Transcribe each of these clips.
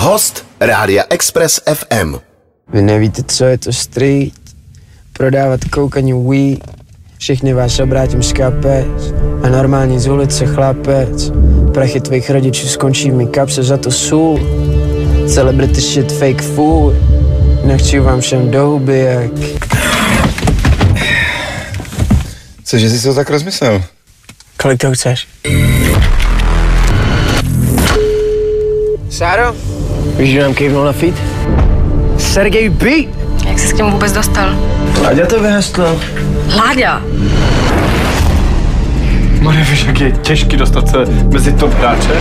Host Rádia Express FM. Vy nevíte, co je to street, prodávat koukaní weed, všichni vás obrátím z kapec a normální z ulice chlapec. Prachy tvých rodičů skončí v mý kapse za to sůl. Celebrity shit fake food, nechci vám všem do huby jak... Cože jsi to tak rozmyslel? Kolik to chceš? Sáro? Víš, že nám kejvnul na feed? Sergej Beat! Jak jsi k němu vůbec dostal? Láďa to vyhastlil. Láďa! Marie, víš, jak je těžký dostat se mezi top hráče?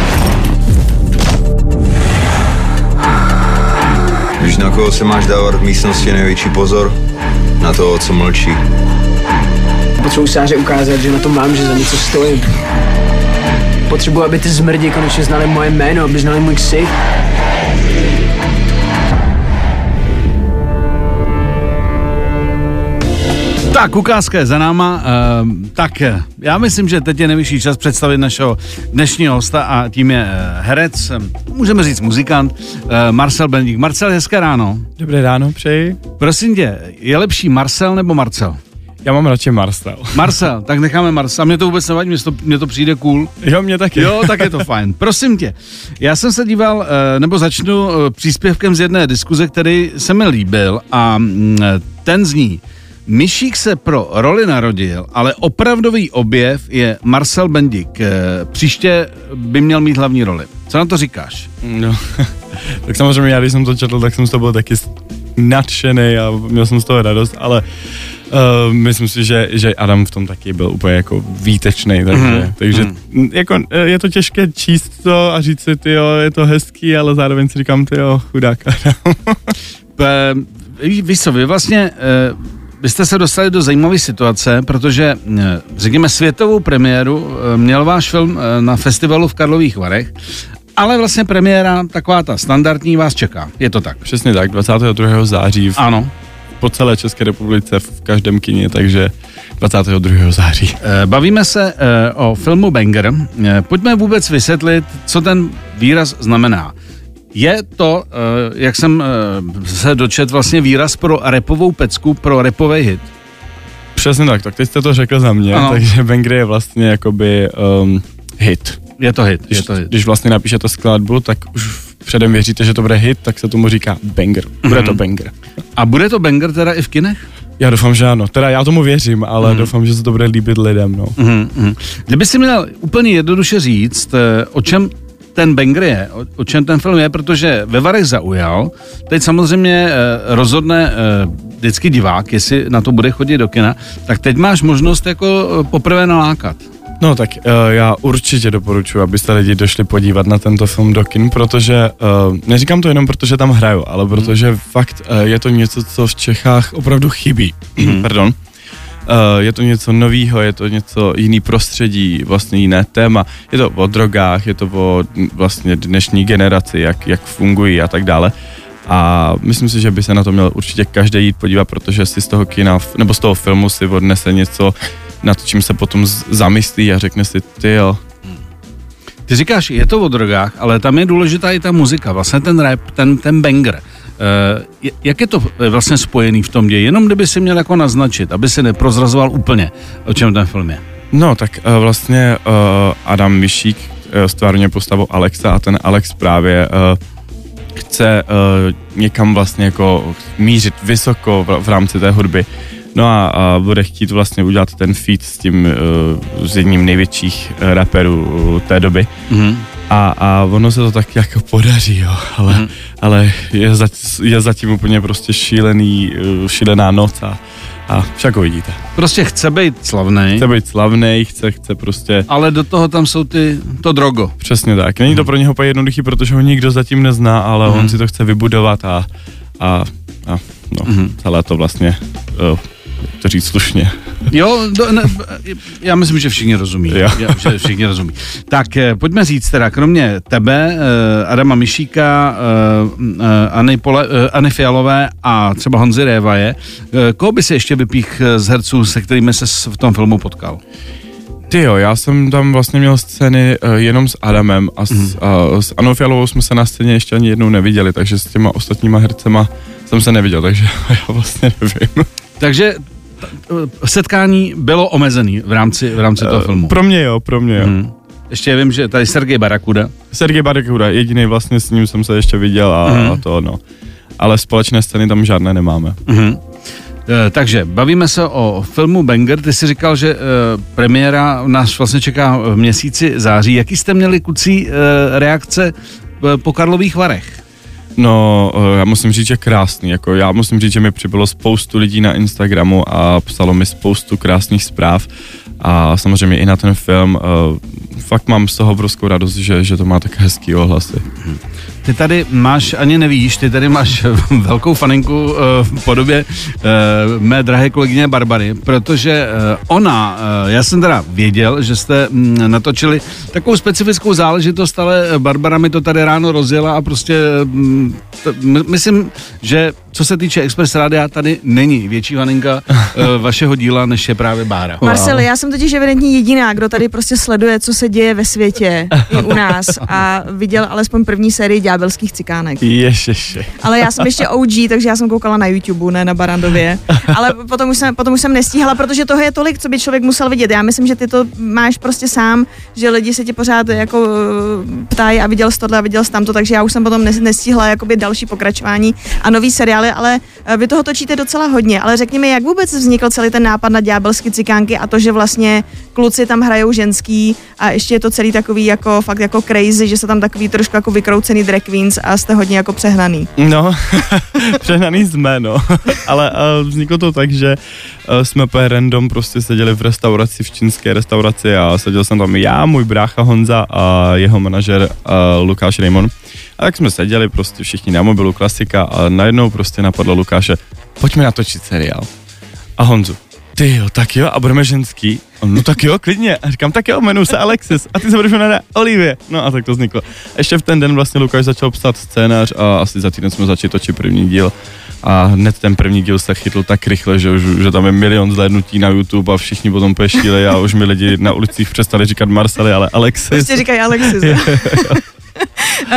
Víš, na koho se máš dávat v místnosti největší pozor? Na toho, co mlčí. Potřebuji Sáře ukázat, že na tom mám, že za něco stojím. Potřebuji, aby ty zmrdi konečně znali moje jméno, aby znali můj ksich. Tak, ukázka je za náma. Uh, tak, já myslím, že teď je nejvyšší čas představit našeho dnešního hosta a tím je uh, herec, um, můžeme říct muzikant, uh, Marcel Bendík. Marcel, hezké ráno. Dobré ráno, přeji. Prosím tě, je lepší Marcel nebo Marcel? Já mám radši Marcel. Marcel, tak necháme Marcel. Mě to vůbec nevadí, mě to, mě to přijde cool. Jo, mě taky. Jo, tak je to fajn. Prosím tě, já jsem se díval, eh, nebo začnu eh, příspěvkem z jedné diskuze, který se mi líbil a mm, ten zní, Myšík se pro roli narodil, ale opravdový objev je Marcel Bendik. Eh, Příště by měl mít hlavní roli. Co na to říkáš? No, tak samozřejmě já, když jsem to četl, tak jsem z toho byl taky nadšený a měl jsem z toho radost, ale uh, myslím si, že, že Adam v tom taky byl úplně jako výtečný, takže, mm-hmm. takže mm. jako eh, je to těžké číst to a říct si, ty jo, je to hezký, ale zároveň si říkám, ty jo, chudák Adam. Víš co, vy vlastně eh, vy jste se dostali do zajímavé situace, protože, eh, řekněme, světovou premiéru eh, měl váš film eh, na festivalu v Karlových Varech, ale vlastně premiéra, taková ta standardní, vás čeká. Je to tak? Přesně tak, 22. září v, Ano. po celé České republice v každém kině, takže 22. září. Bavíme se o filmu Banger. Pojďme vůbec vysvětlit, co ten výraz znamená. Je to, eh, jak jsem eh, se dočet, vlastně výraz pro repovou pecku, pro repový hit. Přesně tak, tak teď jste to řekl za mě, Ano. takže Banger je vlastně jakoby um, hit. Je to hit, je Když, to hit. když vlastně napíšete skladbu, tak už předem věříte, že to bude hit, tak se tomu říká banger. Bude Mhm. to banger. A bude to Banger teda i v kinech? Já doufám, že ano. Teda já tomu věřím, ale Mhm. doufám, že se to bude líbit lidem, no. Mm, mm. Kdyby si měl úplně jednoduše říct, eh, o čem ten banger je, o, o čem ten film je, protože ve Varech zaujal, teď samozřejmě eh, rozhodne eh, vždycky divák, jestli na to bude chodit do kina, tak teď máš možnost jako eh, poprvé nalákat. No tak uh, já určitě doporučuji, abyste lidi došli podívat na tento film do kin, protože uh, neříkám to jenom proto, že tam hraju, ale protože fakt uh, je to něco, co v Čechách opravdu chybí. Pardon. Uh, je to něco novýho, je to něco jiný prostředí, vlastně jiné téma. Je to o drogách, je to o mm, vlastně dnešní generaci, jak, jak fungují a tak dále. A myslím si, že by se na to měl určitě každý jít podívat, protože si z toho kina, nebo z toho filmu si odnese něco, nad čím se potom zamyslí a řekne si, ty jo, Ty říkáš, je to o drogách, ale tam je důležitá i ta muzika, vlastně ten rap, ten, ten banger. Eh, jak je to eh, vlastně spojený v tom ději? Jenom kdyby si měl jako naznačit, aby si neprozrazoval úplně, o čem ten film je. No, tak uh, vlastně Adam Myšík stvárně postavou Alexa a ten Alex právě chce někam vlastně jako mířit vysoko v, rámci té hudby. No a, a bude chtít vlastně udělat ten feat s tím, s jedním největších rapperů uh, té doby. Mhm. A, a ono se to tak jako podaří, jo, ale, Mhm. ale je, za, je zatím úplně prostě šílený, uh, šílená noc a, a však uvidíte. Prostě chce být slavný, Chce být slavný, chce, chce prostě ale do toho tam jsou ty, to drogo. Přesně tak. Není to pro něho úplně jednoduchý, protože ho nikdo zatím nezná, ale Mhm. on si to chce vybudovat a, a, a no, Mhm. celé to vlastně, uh, to říct slušně. Jo, do, ne, já myslím, že všichni rozumí. Jo. Já, že všichni rozumí. Tak eh, pojďme říct teda, kromě tebe, eh, Adama Mišíka, eh, Anny, Pole, Anny Fialové a třeba Honzy Révaje, koho by si ještě vypích z herců, se kterými se v tom filmu potkal? Ty jo, já jsem tam vlastně měl scény uh, jenom s Adamem a s, mm. uh, s Anou Fialovou jsme se na scéně ještě ani jednou neviděli, takže s těma ostatníma hercema jsem se neviděl, takže já vlastně nevím. Takže t- setkání bylo omezený v rámci, v rámci toho filmu. Eh, Pro mě jo, pro mě jo. Mm. Hmm. Ještě vím, že tady Sergej Barakuda. Sergej Barekuda, jediný vlastně s ním jsem se ještě viděl a, Mhm. mm. a to no. Ale společné scény tam žádné nemáme. Mhm. Eh, Takže bavíme se o filmu Banger. Ty jsi říkal, že eh, premiéra nás vlastně čeká v měsíci září. Jaký jste měli kucí eh, reakce eh, po Karlových Varech? No, eh, já musím říct, že krásný. Jako já musím říct, že mi přibylo spoustu lidí na Instagramu a psalo mi spoustu krásných zpráv. A samozřejmě i na ten film. eh, Fakt mám z toho obrovskou radost, že, že to má tak hezký ohlasy. Ty tady máš, ani nevíš, ty tady máš velkou faninku eh, v podobě eh, mé drahé kolegyně Barbary, protože eh, ona, eh, já jsem teda věděl, že jste mm, natočili takovou specifickou záležitost, ale Barbara mi to tady ráno rozjela a prostě mm, my- myslím, že co se týče Express Rádia, tady není větší faninka eh, vašeho díla, než je právě Bára. Marcel, já jsem totiž evidentně jediná, kdo tady prostě sleduje, co se děje ve světě i u nás. A viděl alespoň první sérii ďábelských cikánek. Ježiši. Ale já jsem ještě OG, takže já jsem koukala na YouTube, ne na Barandově. Ale potom už, jsem, potom už jsem nestíhala, protože toho je tolik, co by člověk musel vidět. Já myslím, že ty to máš prostě sám, že lidi se tě pořád jako eh, ptají a viděl jsi tohle a viděl jsi tamto, takže já už jsem potom nes- nestihla jakoby další pokračování a nový seriály, ale eh, vy toho točíte docela hodně. Ale řekni mi, jak vůbec vznikl celý ten nápad na ďábelské cikánky a to, že vlastně kluci tam hrajou ženský a ještě je to celý takový jako fakt jako crazy, že se tam takový trošku jako vykroucený drag queens a jste hodně jako přehnaný. No, přehnaný jsme, no. Ale uh, vzniklo to tak, že uh, jsme po random prostě seděli v restauraci, v čínské restauraci a seděl jsem tam já, můj brácha Honza a jeho manažer uh, Lukáš Raymond. A tak jsme seděli prostě všichni na mobilu, klasika a najednou prostě napadlo Lukáše, pojďme natočit seriál. A Honzu, ty jo, tak jo, a budeme ženský. On, no tak jo, klidně. A říkám, tak jo, jmenuji se Alexis. A ty se budeš jmenovat Olivie. No a tak to vzniklo. Ještě v ten den vlastně Lukáš začal psát scénář a asi za týden jsme začali točit první díl. A hned ten první díl se chytl tak rychle, že, že, že tam je milion zhlédnutí na YouTube a všichni potom peštíli a už mi lidi na ulicích přestali říkat Marcely, ale Alexis. Prostě říkají Alexis. Uh,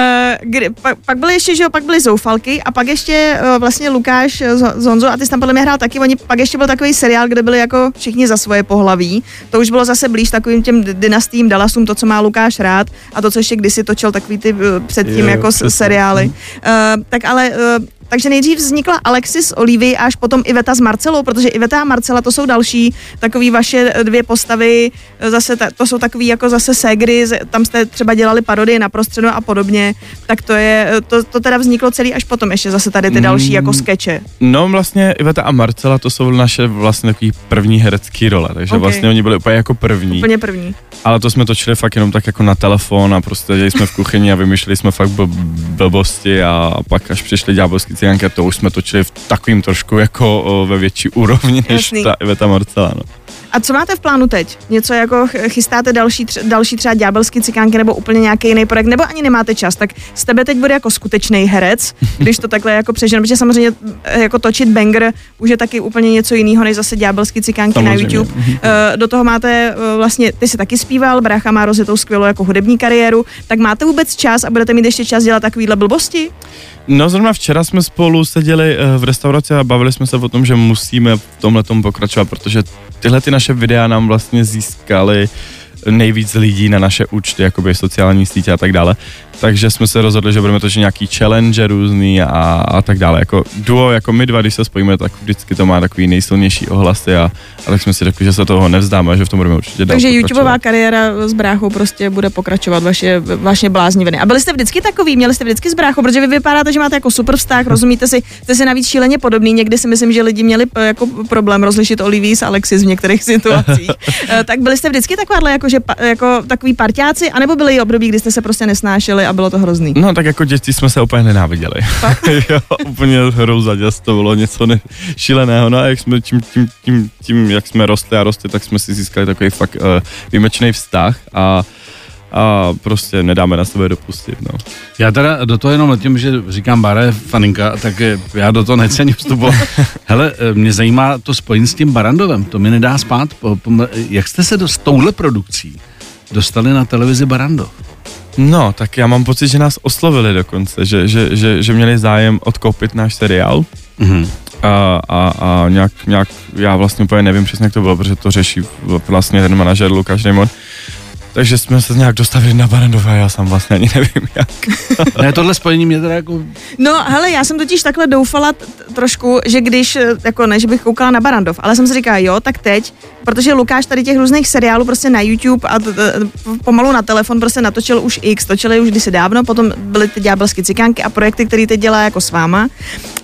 kdy, pak, pak byly ještě, že jo, pak byly zoufalky a pak ještě uh, vlastně Lukáš eh, s s Honzou a ty jsi tam podle mě hrál taky, oni, pak ještě byl takový seriál, kde byli jako všichni za svoje pohlaví, to už bylo zase blíž takovým těm d- dynastím Dallasům, to, co má Lukáš rád a to, co ještě kdysi točil takový ty uh, předtím Jo, jako přesně. seriály. Uh, tak ale uh, takže nejdřív vznikla Alexis Olivy až potom Iveta s Marcelou, protože Iveta a Marcela to jsou další takový vaše dvě postavy, zase ta, to jsou takový jako zase ségry, tam jste třeba dělali parodie na prostředu a podobně, tak to je, to, to teda vzniklo celý až potom ještě zase tady ty další jako skeče. No vlastně Iveta a Marcela to jsou naše vlastně takový první herecký role, takže Ok. okay. vlastně oni byli úplně jako první. Úplně první. Ale to jsme točili fakt jenom tak jako na telefon a prostě dělali jsme v kuchyni a vymýšleli jsme fakt bl- blbosti a pak až přišli ďábelský cigánky, to už jsme točili v takovým trošku jako o, ve větší úrovni než Jasný. ta Iveta Marcela, no. A co máte v plánu teď? Něco jako ch- chystáte další, tř- další třeba ďábelský cikánky nebo úplně nějaký jiný projekt, nebo ani nemáte čas, tak z tebe teď bude jako skutečný herec, když to takhle jako přeženu, protože samozřejmě eh, jako točit banger už je taky úplně něco jiného, než zase ďábelský cikánky Samozřejmě. na YouTube. Eh, Do toho máte eh, vlastně, ty jsi taky zpíval, brácha má rozjetou skvělou jako hudební kariéru, tak máte vůbec čas a budete mít ještě čas dělat takovýhle blbosti? No zrovna včera jsme spolu seděli eh, v restauraci a bavili jsme se o tom, že musíme v tomhle pokračovat, protože tyhle ty naše videa nám vlastně získaly nejvíc lidí na naše účty, jakoby sociální sítě a tak dále. Takže jsme se rozhodli, že budeme točit nějaký challenge různý a, a tak dále. Jako duo, jako my dva, když se spojíme, tak vždycky to má takový nejsilnější ohlasy a, a tak jsme si řekli, že se toho nevzdáme, že v tom budeme určitě dál Takže. YouTubeová kariéra s bráchou prostě bude pokračovat vaše, vaše blázniviny. A byli jste vždycky takový, měli jste vždycky s bráchou, protože vy vypadáte, že máte jako super vztah, rozumíte si, jste si navíc šíleně podobný. Někdy si myslím, že lidi měli eh, jako problém rozlišit Olivii s Alexis v některých situacích. Eh, tak byli jste vždycky takováhle jako, že, jako takový parťáci, anebo byly i období, kdy jste se prostě nesnášeli a bylo to hrozný. No tak jako děti jsme se úplně nenáviděli. jo, úplně děs, to bylo něco ne- šíleného. No a jak jsme tím, tím, tím, tím, jak jsme rostli a rostli, tak jsme si získali takový fakt uh, výjimečný vztah a a prostě nedáme na sebe dopustit, no. Já teda do toho jenom letím, že říkám, Bara je faninka, tak já do toho necením vstupovat. Hele, eh, mě zajímá to spojení s tím Barandovem, to mi nedá spát. Jak jste se do, s touhle produkcí dostali na televizi Barandov? No, tak já mám pocit, že nás oslovili dokonce, že, že, že, že měli zájem odkoupit náš seriál. Mhm. A, a, a nějak, nějak, já vlastně úplně nevím přesně, jak to bylo, protože to řeší vlastně ten manažer Lukáš Raymond. Takže jsme se nějak dostavili na Barandové, já sám vlastně ani nevím jak. Ne, tohle spojení mě teda jako... No, hele, já jsem totiž takhle doufala t- trošku, že když, eh, jako ne, že bych koukala na Barandov, ale jsem si říkala, jo, tak teď, protože Lukáš tady těch různých seriálů prostě na YouTube a t- t- pomalu na telefon prostě natočil už X, točili už kdysi dávno, potom byly ty ďábelské cikánky a projekty, které teď dělá jako s váma.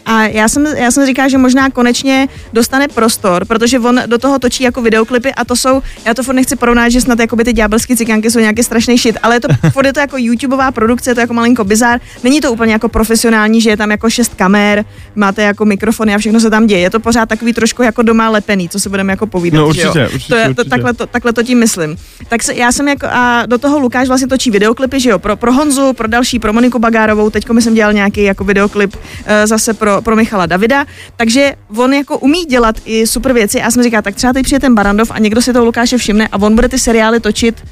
A já jsem, já jsem říkala, že možná konečně dostane prostor, protože on do toho točí jako videoklipy a to jsou, já to furt nechci porovnat, že snad jakoby ty ďábelské cikánky jsou nějaký strašný shit, ale je to, furt je to jako YouTubeová produkce, je to jako malinko bizár, není to úplně jako profesionální, že je tam jako šest kamer, máte jako mikrofony a všechno se tam děje, je to pořád takový trošku jako doma lepený, co si budeme jako povídat. No že jo? určitě, určitě, to je, to, určitě. takhle, to, takhle to tím myslím. Tak se, já jsem jako, a do toho Lukáš vlastně točí videoklipy, že jo, pro, pro Honzu, pro další, pro Moniku Bagárovou, teď jsem dělal nějaký jako videoklip uh, zase pro, pro Michala Davida, takže on jako umí dělat i super věci a já jsem říkala, tak třeba teď přijde ten Barandov a někdo si toho Lukáše všimne a on bude ty seriály točit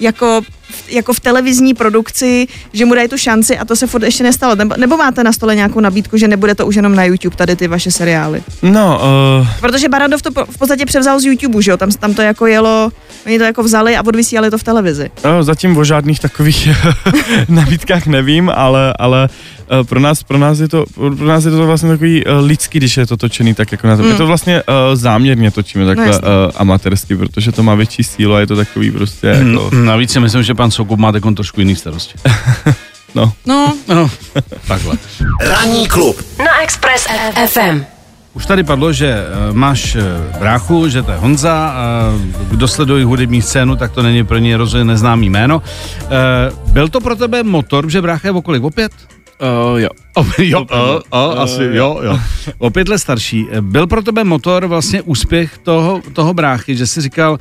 jako, jako v televizní produkci, že mu dají tu šanci a to se furt ještě nestalo. Nebo, nebo máte na stole nějakou nabídku, že nebude to už jenom na YouTube, tady ty vaše seriály? No, uh, Protože Barandov to v podstatě převzal z YouTube, že jo? Tam, tam to jako jelo, oni to jako vzali a odvysílali to v televizi. no, zatím o žádných takových nabídkách nevím, ale, ale pro nás, pro nás je to, pro nás je to vlastně takový uh, lidský, když je to točený tak jako na to. Mm. My to vlastně uh, záměrně točíme takhle jasně. uh, amatérsky, protože to má větší sílu a je to takový prostě jako, Mm, Navíc si myslím, že pan Soukup má takon trošku jiný starosti. no. No, No, takhle. Ranní klub Na Express FM. Už tady padlo, že eh, máš eh, bráchu, že to je Honza, a kdo sleduje hudební scénu, tak to není pro něj rozhodně neznámý jméno. Eh, Byl to pro tebe motor, že brácha je o kolik? O pět? Uh, jo. O, jo, o, o, asi, jo, jo. O pět let starší. Eh, Byl pro tebe motor vlastně úspěch toho, toho bráchy, že jsi říkal,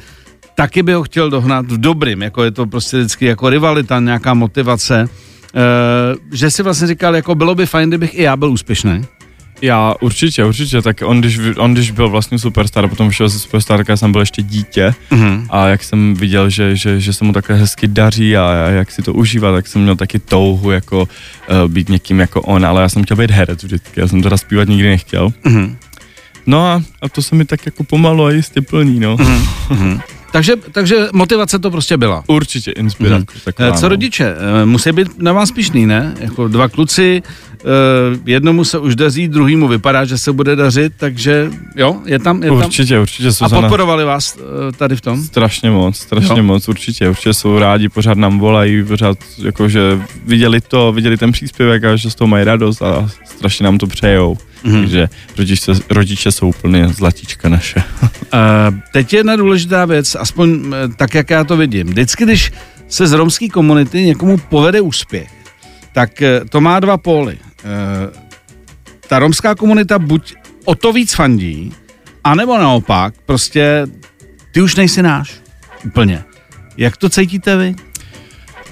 taky by ho chtěl dohnat v dobrým, jako je to prostě vždycky jako rivalita, nějaká motivace. Eh, že si vlastně říkal, jako bylo by fajn, kdybych i já byl úspěšný. Já určitě, určitě, tak on když, on když byl vlastně superstar, potom vyšel ze superstarka, já jsem byl ještě dítě Mhm. a jak jsem viděl, že, že, že se mu takhle hezky daří a, jak si to užívá, tak jsem měl taky touhu jako uh, být někým jako on, ale já jsem chtěl být herec vždycky, já jsem teda zpívat nikdy nechtěl. Mhm. No a, a to se mi tak jako pomalu a jistě plní, no. Takže, takže motivace to prostě byla. Určitě inspirace. Eh, Co no. rodiče? Eh, Musí být na vás pišný, ne? Jako dva kluci, eh, jednomu se už daří, druhýmu vypadá, že se bude dařit, takže jo, je tam, je tam. Určitě, určitě. A Suzana. podporovali vás tady v tom? Strašně moc, strašně Jo. moc, určitě, určitě jsou rádi, pořád nám volají, pořád jakože viděli to, viděli ten příspěvek a že z toho mají radost a strašně nám to přejou. Mhm. Takže rodiče, rodiče jsou úplně zlatíčka naše. Eh, teď je jedna důležitá věc, aspoň eh, tak, jak já to vidím. Vždycky, když se z romské komunity někomu povede úspěch, tak eh, to má dva póly. Eh, Ta romská komunita buď o to víc fandí, anebo naopak, prostě ty už nejsi náš. Úplně. Jak to cítíte vy?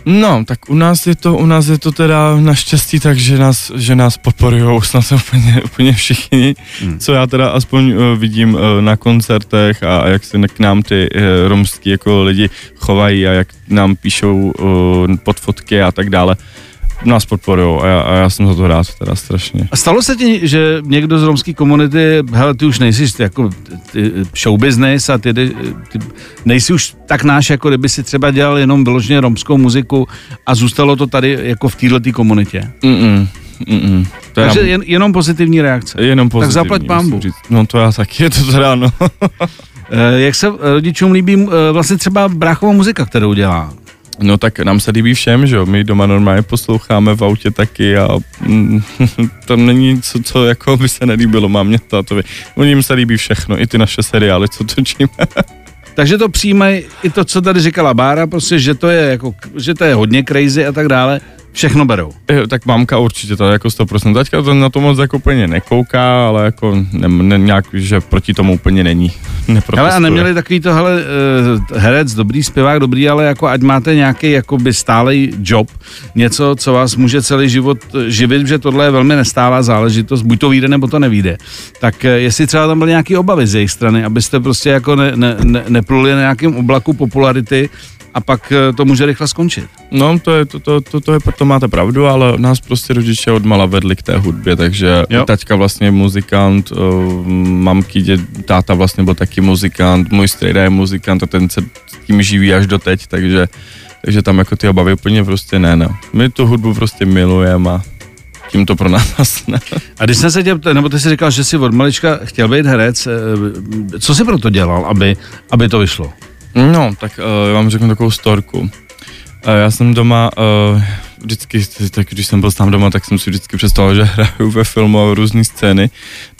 No, tak u nás je to, u nás je to teda naštěstí tak, že nás, že nás podporují snad úplně, úplně všichni, Hmm. co já teda aspoň uh, vidím uh, na koncertech a, a jak se k nám ty uh, romský jako lidi chovají a jak nám píšou uh, pod fotky a tak dále. Nás podporují a já, a já jsem za to rád teda strašně. A stalo se ti, že někdo z romské komunity, hele, ty už nejsi jako ty, show business a ty, ty, ty nejsi už tak náš, jako kdyby si třeba dělal jenom vyloženě romskou muziku a zůstalo to tady jako v této komunitě. Mm-mm, mm-mm. To Takže jen, jenom pozitivní reakce. jenom pozitivní, zaplať musím pánbu. říct. No to já taky, je to teda no. Eh, Jak se rodičům líbí eh, vlastně třeba bráchová muzika, kterou dělá? No tak nám se líbí všem, že jo, my doma normálně posloucháme v autě taky a mm, tam není co, co jako by se nelíbilo mámě, tátovi. Oni se líbí všechno, i ty naše seriály, co točíme. Takže to přijímají i to, co tady říkala Bára, prostě, že to je, jako, že to je hodně crazy a tak dále. Všechno berou. Jo, tak mamka určitě to jako 100%. Taťka to na to moc jako úplně nekouká, ale jako ne, ne, nějak, že proti tomu úplně není. Ale a neměli takový to, hele, uh, herec, dobrý zpěvák, dobrý, ale jako ať máte nějaký jakoby stálej job, něco, co vás může celý život eh, živit, že tohle je velmi nestálá záležitost, buď to vyjde, nebo to nevíde. Tak uh, jestli třeba tam byly nějaké obavy z jejich strany, abyste prostě jako ne, ne, ne, nepluli na nějakém oblaku popularity, a pak eh, to může rychle skončit. No, to je, to, to, to, to, je, to máte pravdu, ale nás prostě rodiče odmala vedli k té hudbě, takže jo. taťka vlastně je muzikant, uh, mamky, dě, táta vlastně byl taky muzikant, můj strejda je muzikant a ten se tím živí až do teď, takže, takže tam jako ty obavy úplně prostě ne, no. My tu hudbu prostě milujeme a tím to pro nás ne. A když jsem se tě, nebo ty jsi říkal, že jsi od malička chtěl být herec, eh, co jsi pro to dělal, aby, aby to vyšlo? No, tak uh, já vám řeknu takovou storku. Uh, já jsem doma, uh, vždycky, tak když jsem byl sám doma, tak jsem si vždycky představil, že hraju ve filmu různé scény.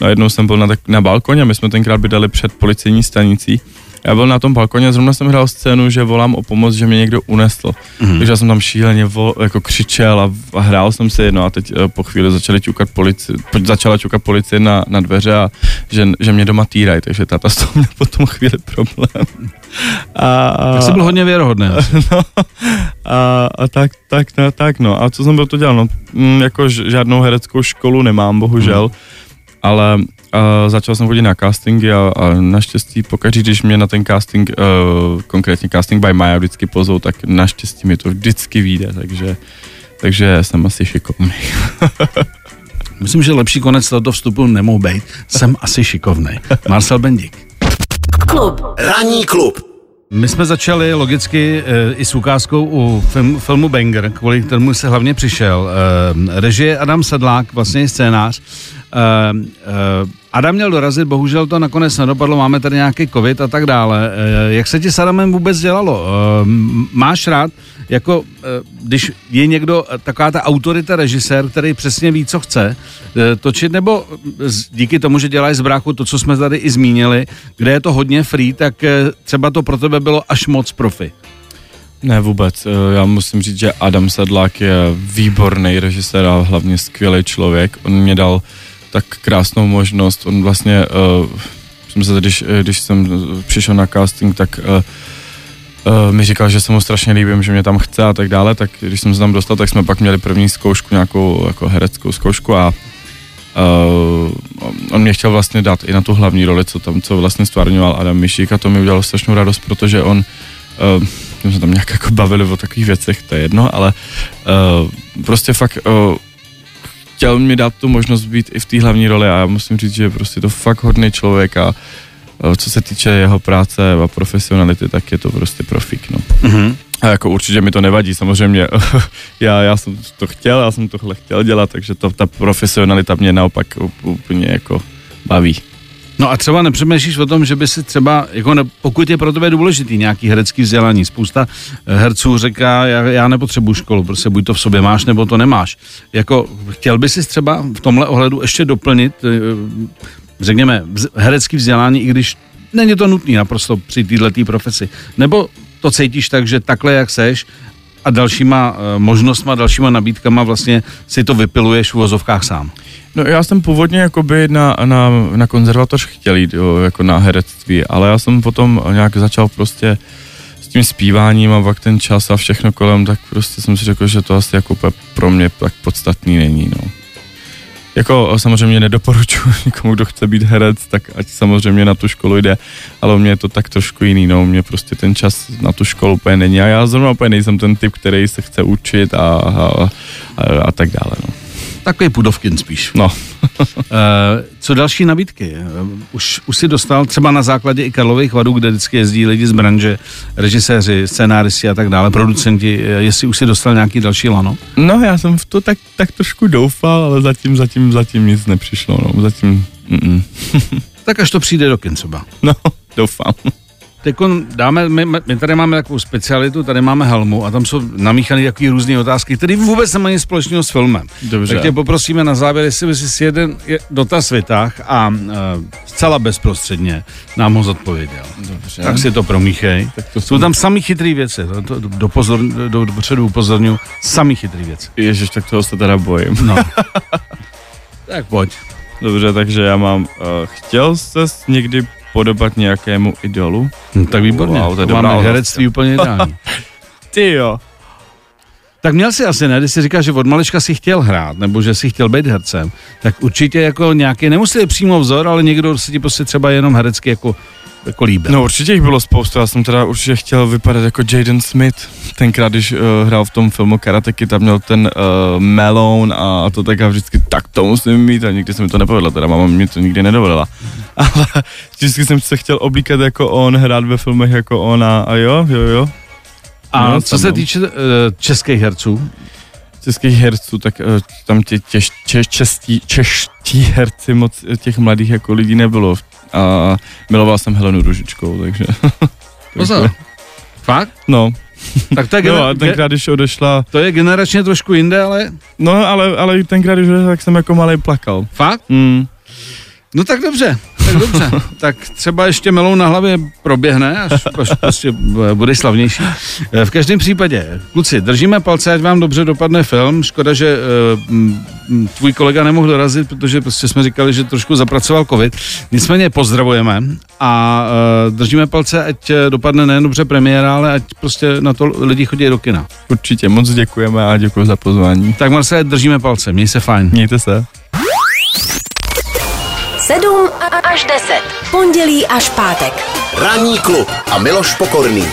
No jednou jsem byl na, tak, na balkoně, my jsme tenkrát bydali před policejní stanicí já byl na tom balkoně, zrovna jsem hrál scénu, že volám o pomoc, že mě někdo unesl. Mm-hmm. Takže já jsem tam šíleně vol, jako křičel a, a hrál jsem si jedno a teď uh, po chvíli začali čukat polici, začala čukat policie na, na dveře a že, že mě doma týrají, takže táta z toho měl potom chvíli problém. A, a, tak jsi byl hodně věrohodný. No, a, a tak, tak, no, tak no. A co jsem byl to dělal? No, mm, jako žádnou hereckou školu nemám, bohužel. Mm. Ale a začal jsem chodit na castingy a, a naštěstí pokaždé, když mě na ten casting, uh, konkrétně casting by Maya vždycky pozou, tak naštěstí mi to vždycky vyjde, takže, takže jsem asi šikovný. Myslím, že lepší konec tohoto vstupu nemohl být. Jsem asi šikovný. Marcel Bendik. Klub. Ranní klub. My jsme začali logicky e, i s ukázkou u film, filmu Banger, kvůli kterému se hlavně přišel. E, režie Adam Sedlák, vlastně scénář. E, e, Adam měl dorazit, bohužel to nakonec nedopadlo, máme tady nějaký covid a tak dále. Eh, jak se ti s Adamem vůbec dělalo? Eh, máš rád, jako eh, když je někdo, taková ta autorita režisér, který přesně ví, co chce točit, nebo díky tomu, že děláš z bráchu to, co jsme tady i zmínili, kde je to hodně free, tak třeba to pro tebe bylo až moc profi? Ne, vůbec. Já musím říct, že Adam Sedlák je výborný režisér a hlavně skvělý člověk. On mě dal tak krásnou možnost. On vlastně, uh, jsem se, když, když jsem přišel na casting, tak uh, uh, mi říkal, že se mu strašně líbím, že mě tam chce a tak dále, tak když jsem se tam dostal, tak jsme pak měli první zkoušku, nějakou jako hereckou zkoušku a uh, on mě chtěl vlastně dát i na tu hlavní roli, co tam, co vlastně stvárňoval Adam Mišík a to mi udělalo strašnou radost, protože on uh, jsme se tam nějak jako bavili o takových věcech, to je jedno, ale uh, prostě fakt uh, chtěl mi dát tu možnost být i v té hlavní roli a já musím říct, že je prostě to fakt hodný člověk a co se týče jeho práce a profesionality, tak je to prostě profík, no. Mm-hmm. A jako určitě mi to nevadí, samozřejmě já, já jsem to chtěl, já jsem tohle chtěl dělat, takže to, ta profesionalita mě naopak úplně jako baví. No a třeba nepřemýšlíš o tom, že by si třeba, jako ne, pokud je pro tebe důležitý nějaký herecký vzdělání, spousta eh, herců říká, já, já nepotřebuji školu, prostě buď to v sobě máš, nebo to nemáš. Jako chtěl by si třeba v tomhle ohledu ještě doplnit, eh, řekněme, herecký vzdělání, i když není to nutný naprosto při této profesi. Nebo to cítíš tak, že takhle, jak seš, a dalšíma eh, možnostma, dalšíma nabídkama vlastně si to vypiluješ v uvozovkách sám. No já jsem původně jakoby na, na, na konzervatoř chtěl jít jo, jako na herectví, ale já jsem potom nějak začal prostě s tím zpíváním a pak ten čas a všechno kolem, tak prostě jsem si řekl, že to asi jako pro mě tak podstatný není, no. Jako samozřejmě nedoporučuji někomu, kdo chce být herec, tak ať samozřejmě na tu školu jde, ale u mě je to tak trošku jiný, no, u mě prostě ten čas na tu školu úplně není a já zrovna úplně nejsem ten typ, který se chce učit a, a, a, a tak dále, no. Takový pudovkin spíš. No. Eh, co další nabídky? Eh, už, už si dostal třeba na základě i Karlových vadů, kde vždycky jezdí lidi z branže, režiséři, scénáristi a tak dále, producenti, eh, jestli už si dostal nějaký další lano? No, já jsem v to tak, tak trošku doufal, ale zatím, zatím, zatím nic nepřišlo, no, zatím, tak až to přijde do kin třeba. No, doufám. Teď dáme, my, my, tady máme takovou specialitu, tady máme helmu a tam jsou namíchané takové různé otázky, které vůbec nemají nic společného s filmem. Dobře. Tak tě poprosíme na závěr, jestli bys si jeden je- dotaz vytáh a uh, zcela bezprostředně nám ho zodpověděl. Dobře. Tak si to promíchej. Tak to Jsou tam samý chytrý věci, to, to, do, pozor, do, dopředu upozorňuji, samý chytrý věci. Ježiš, tak toho se teda bojím. No. tak pojď. Dobře, takže já mám, uh, chtěl ses někdy podobat nějakému idolu? No, tak výborně, Wow, to je to máme herectví úplně ideální. Ty jo. Tak měl si asi, ne, když si říkáš, že od malička si chtěl hrát, nebo že si chtěl být hercem, tak určitě jako nějaký, nemusí být přímo vzor, ale někdo si ti prostě třeba jenom herecky jako, jako líbil. No určitě jich bylo spoustu, já jsem teda určitě chtěl vypadat jako Jaden Smith. Tenkrát, když uh, hrál v tom filmu Karate Kid, tam měl ten uh, melon a to tak a vždycky tak to musím mít a nikdy se mi to nepovedlo, teda máma mě to nikdy nedovolila. Ale vždycky jsem se chtěl oblíkat jako on, hrát ve filmech jako on a, a jo, jo, jo. a no, co se no. týče uh, českých herců, Českých herců, tak uh, tam tě těž, češ, čestí, čeští herci moc eh, těch mladých jako lidí nebylo. A miloval jsem Helenu Ružičkou, takže... pozor, fakt? No, Tak to je, jo, gener- a tenkrát, když odešla, to je generačně trošku jinde, ale no ale, ale tenkrát, když odešla, tak jsem jako malý plakal. fakt? Hmm. No tak dobře, tak dobře. tak třeba ještě melou na hlavě proběhne, až, až prostě budeš slavnější. Eh, V každém případě, kluci, držíme palce, ať vám dobře dopadne film. Škoda, že uh, tvůj kolega nemohl dorazit, protože prostě jsme říkali, že trošku zapracoval covid. Nicméně pozdravujeme a uh, držíme palce, ať dopadne nejen dobře premiéra, ale ať prostě na to lidi chodí do kina. Určitě, moc děkujeme a děkuji za pozvání. Tak Marcel, držíme palce, měj se fajn. Mějte se. 7 až 10. Pondělí až pátek. Ranní klub a Miloš Pokorný.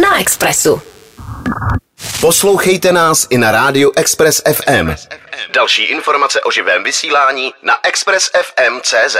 Na Expressu. Poslouchejte nás i na rádiu Express FM. Další informace o živém vysílání na expressfm.cz.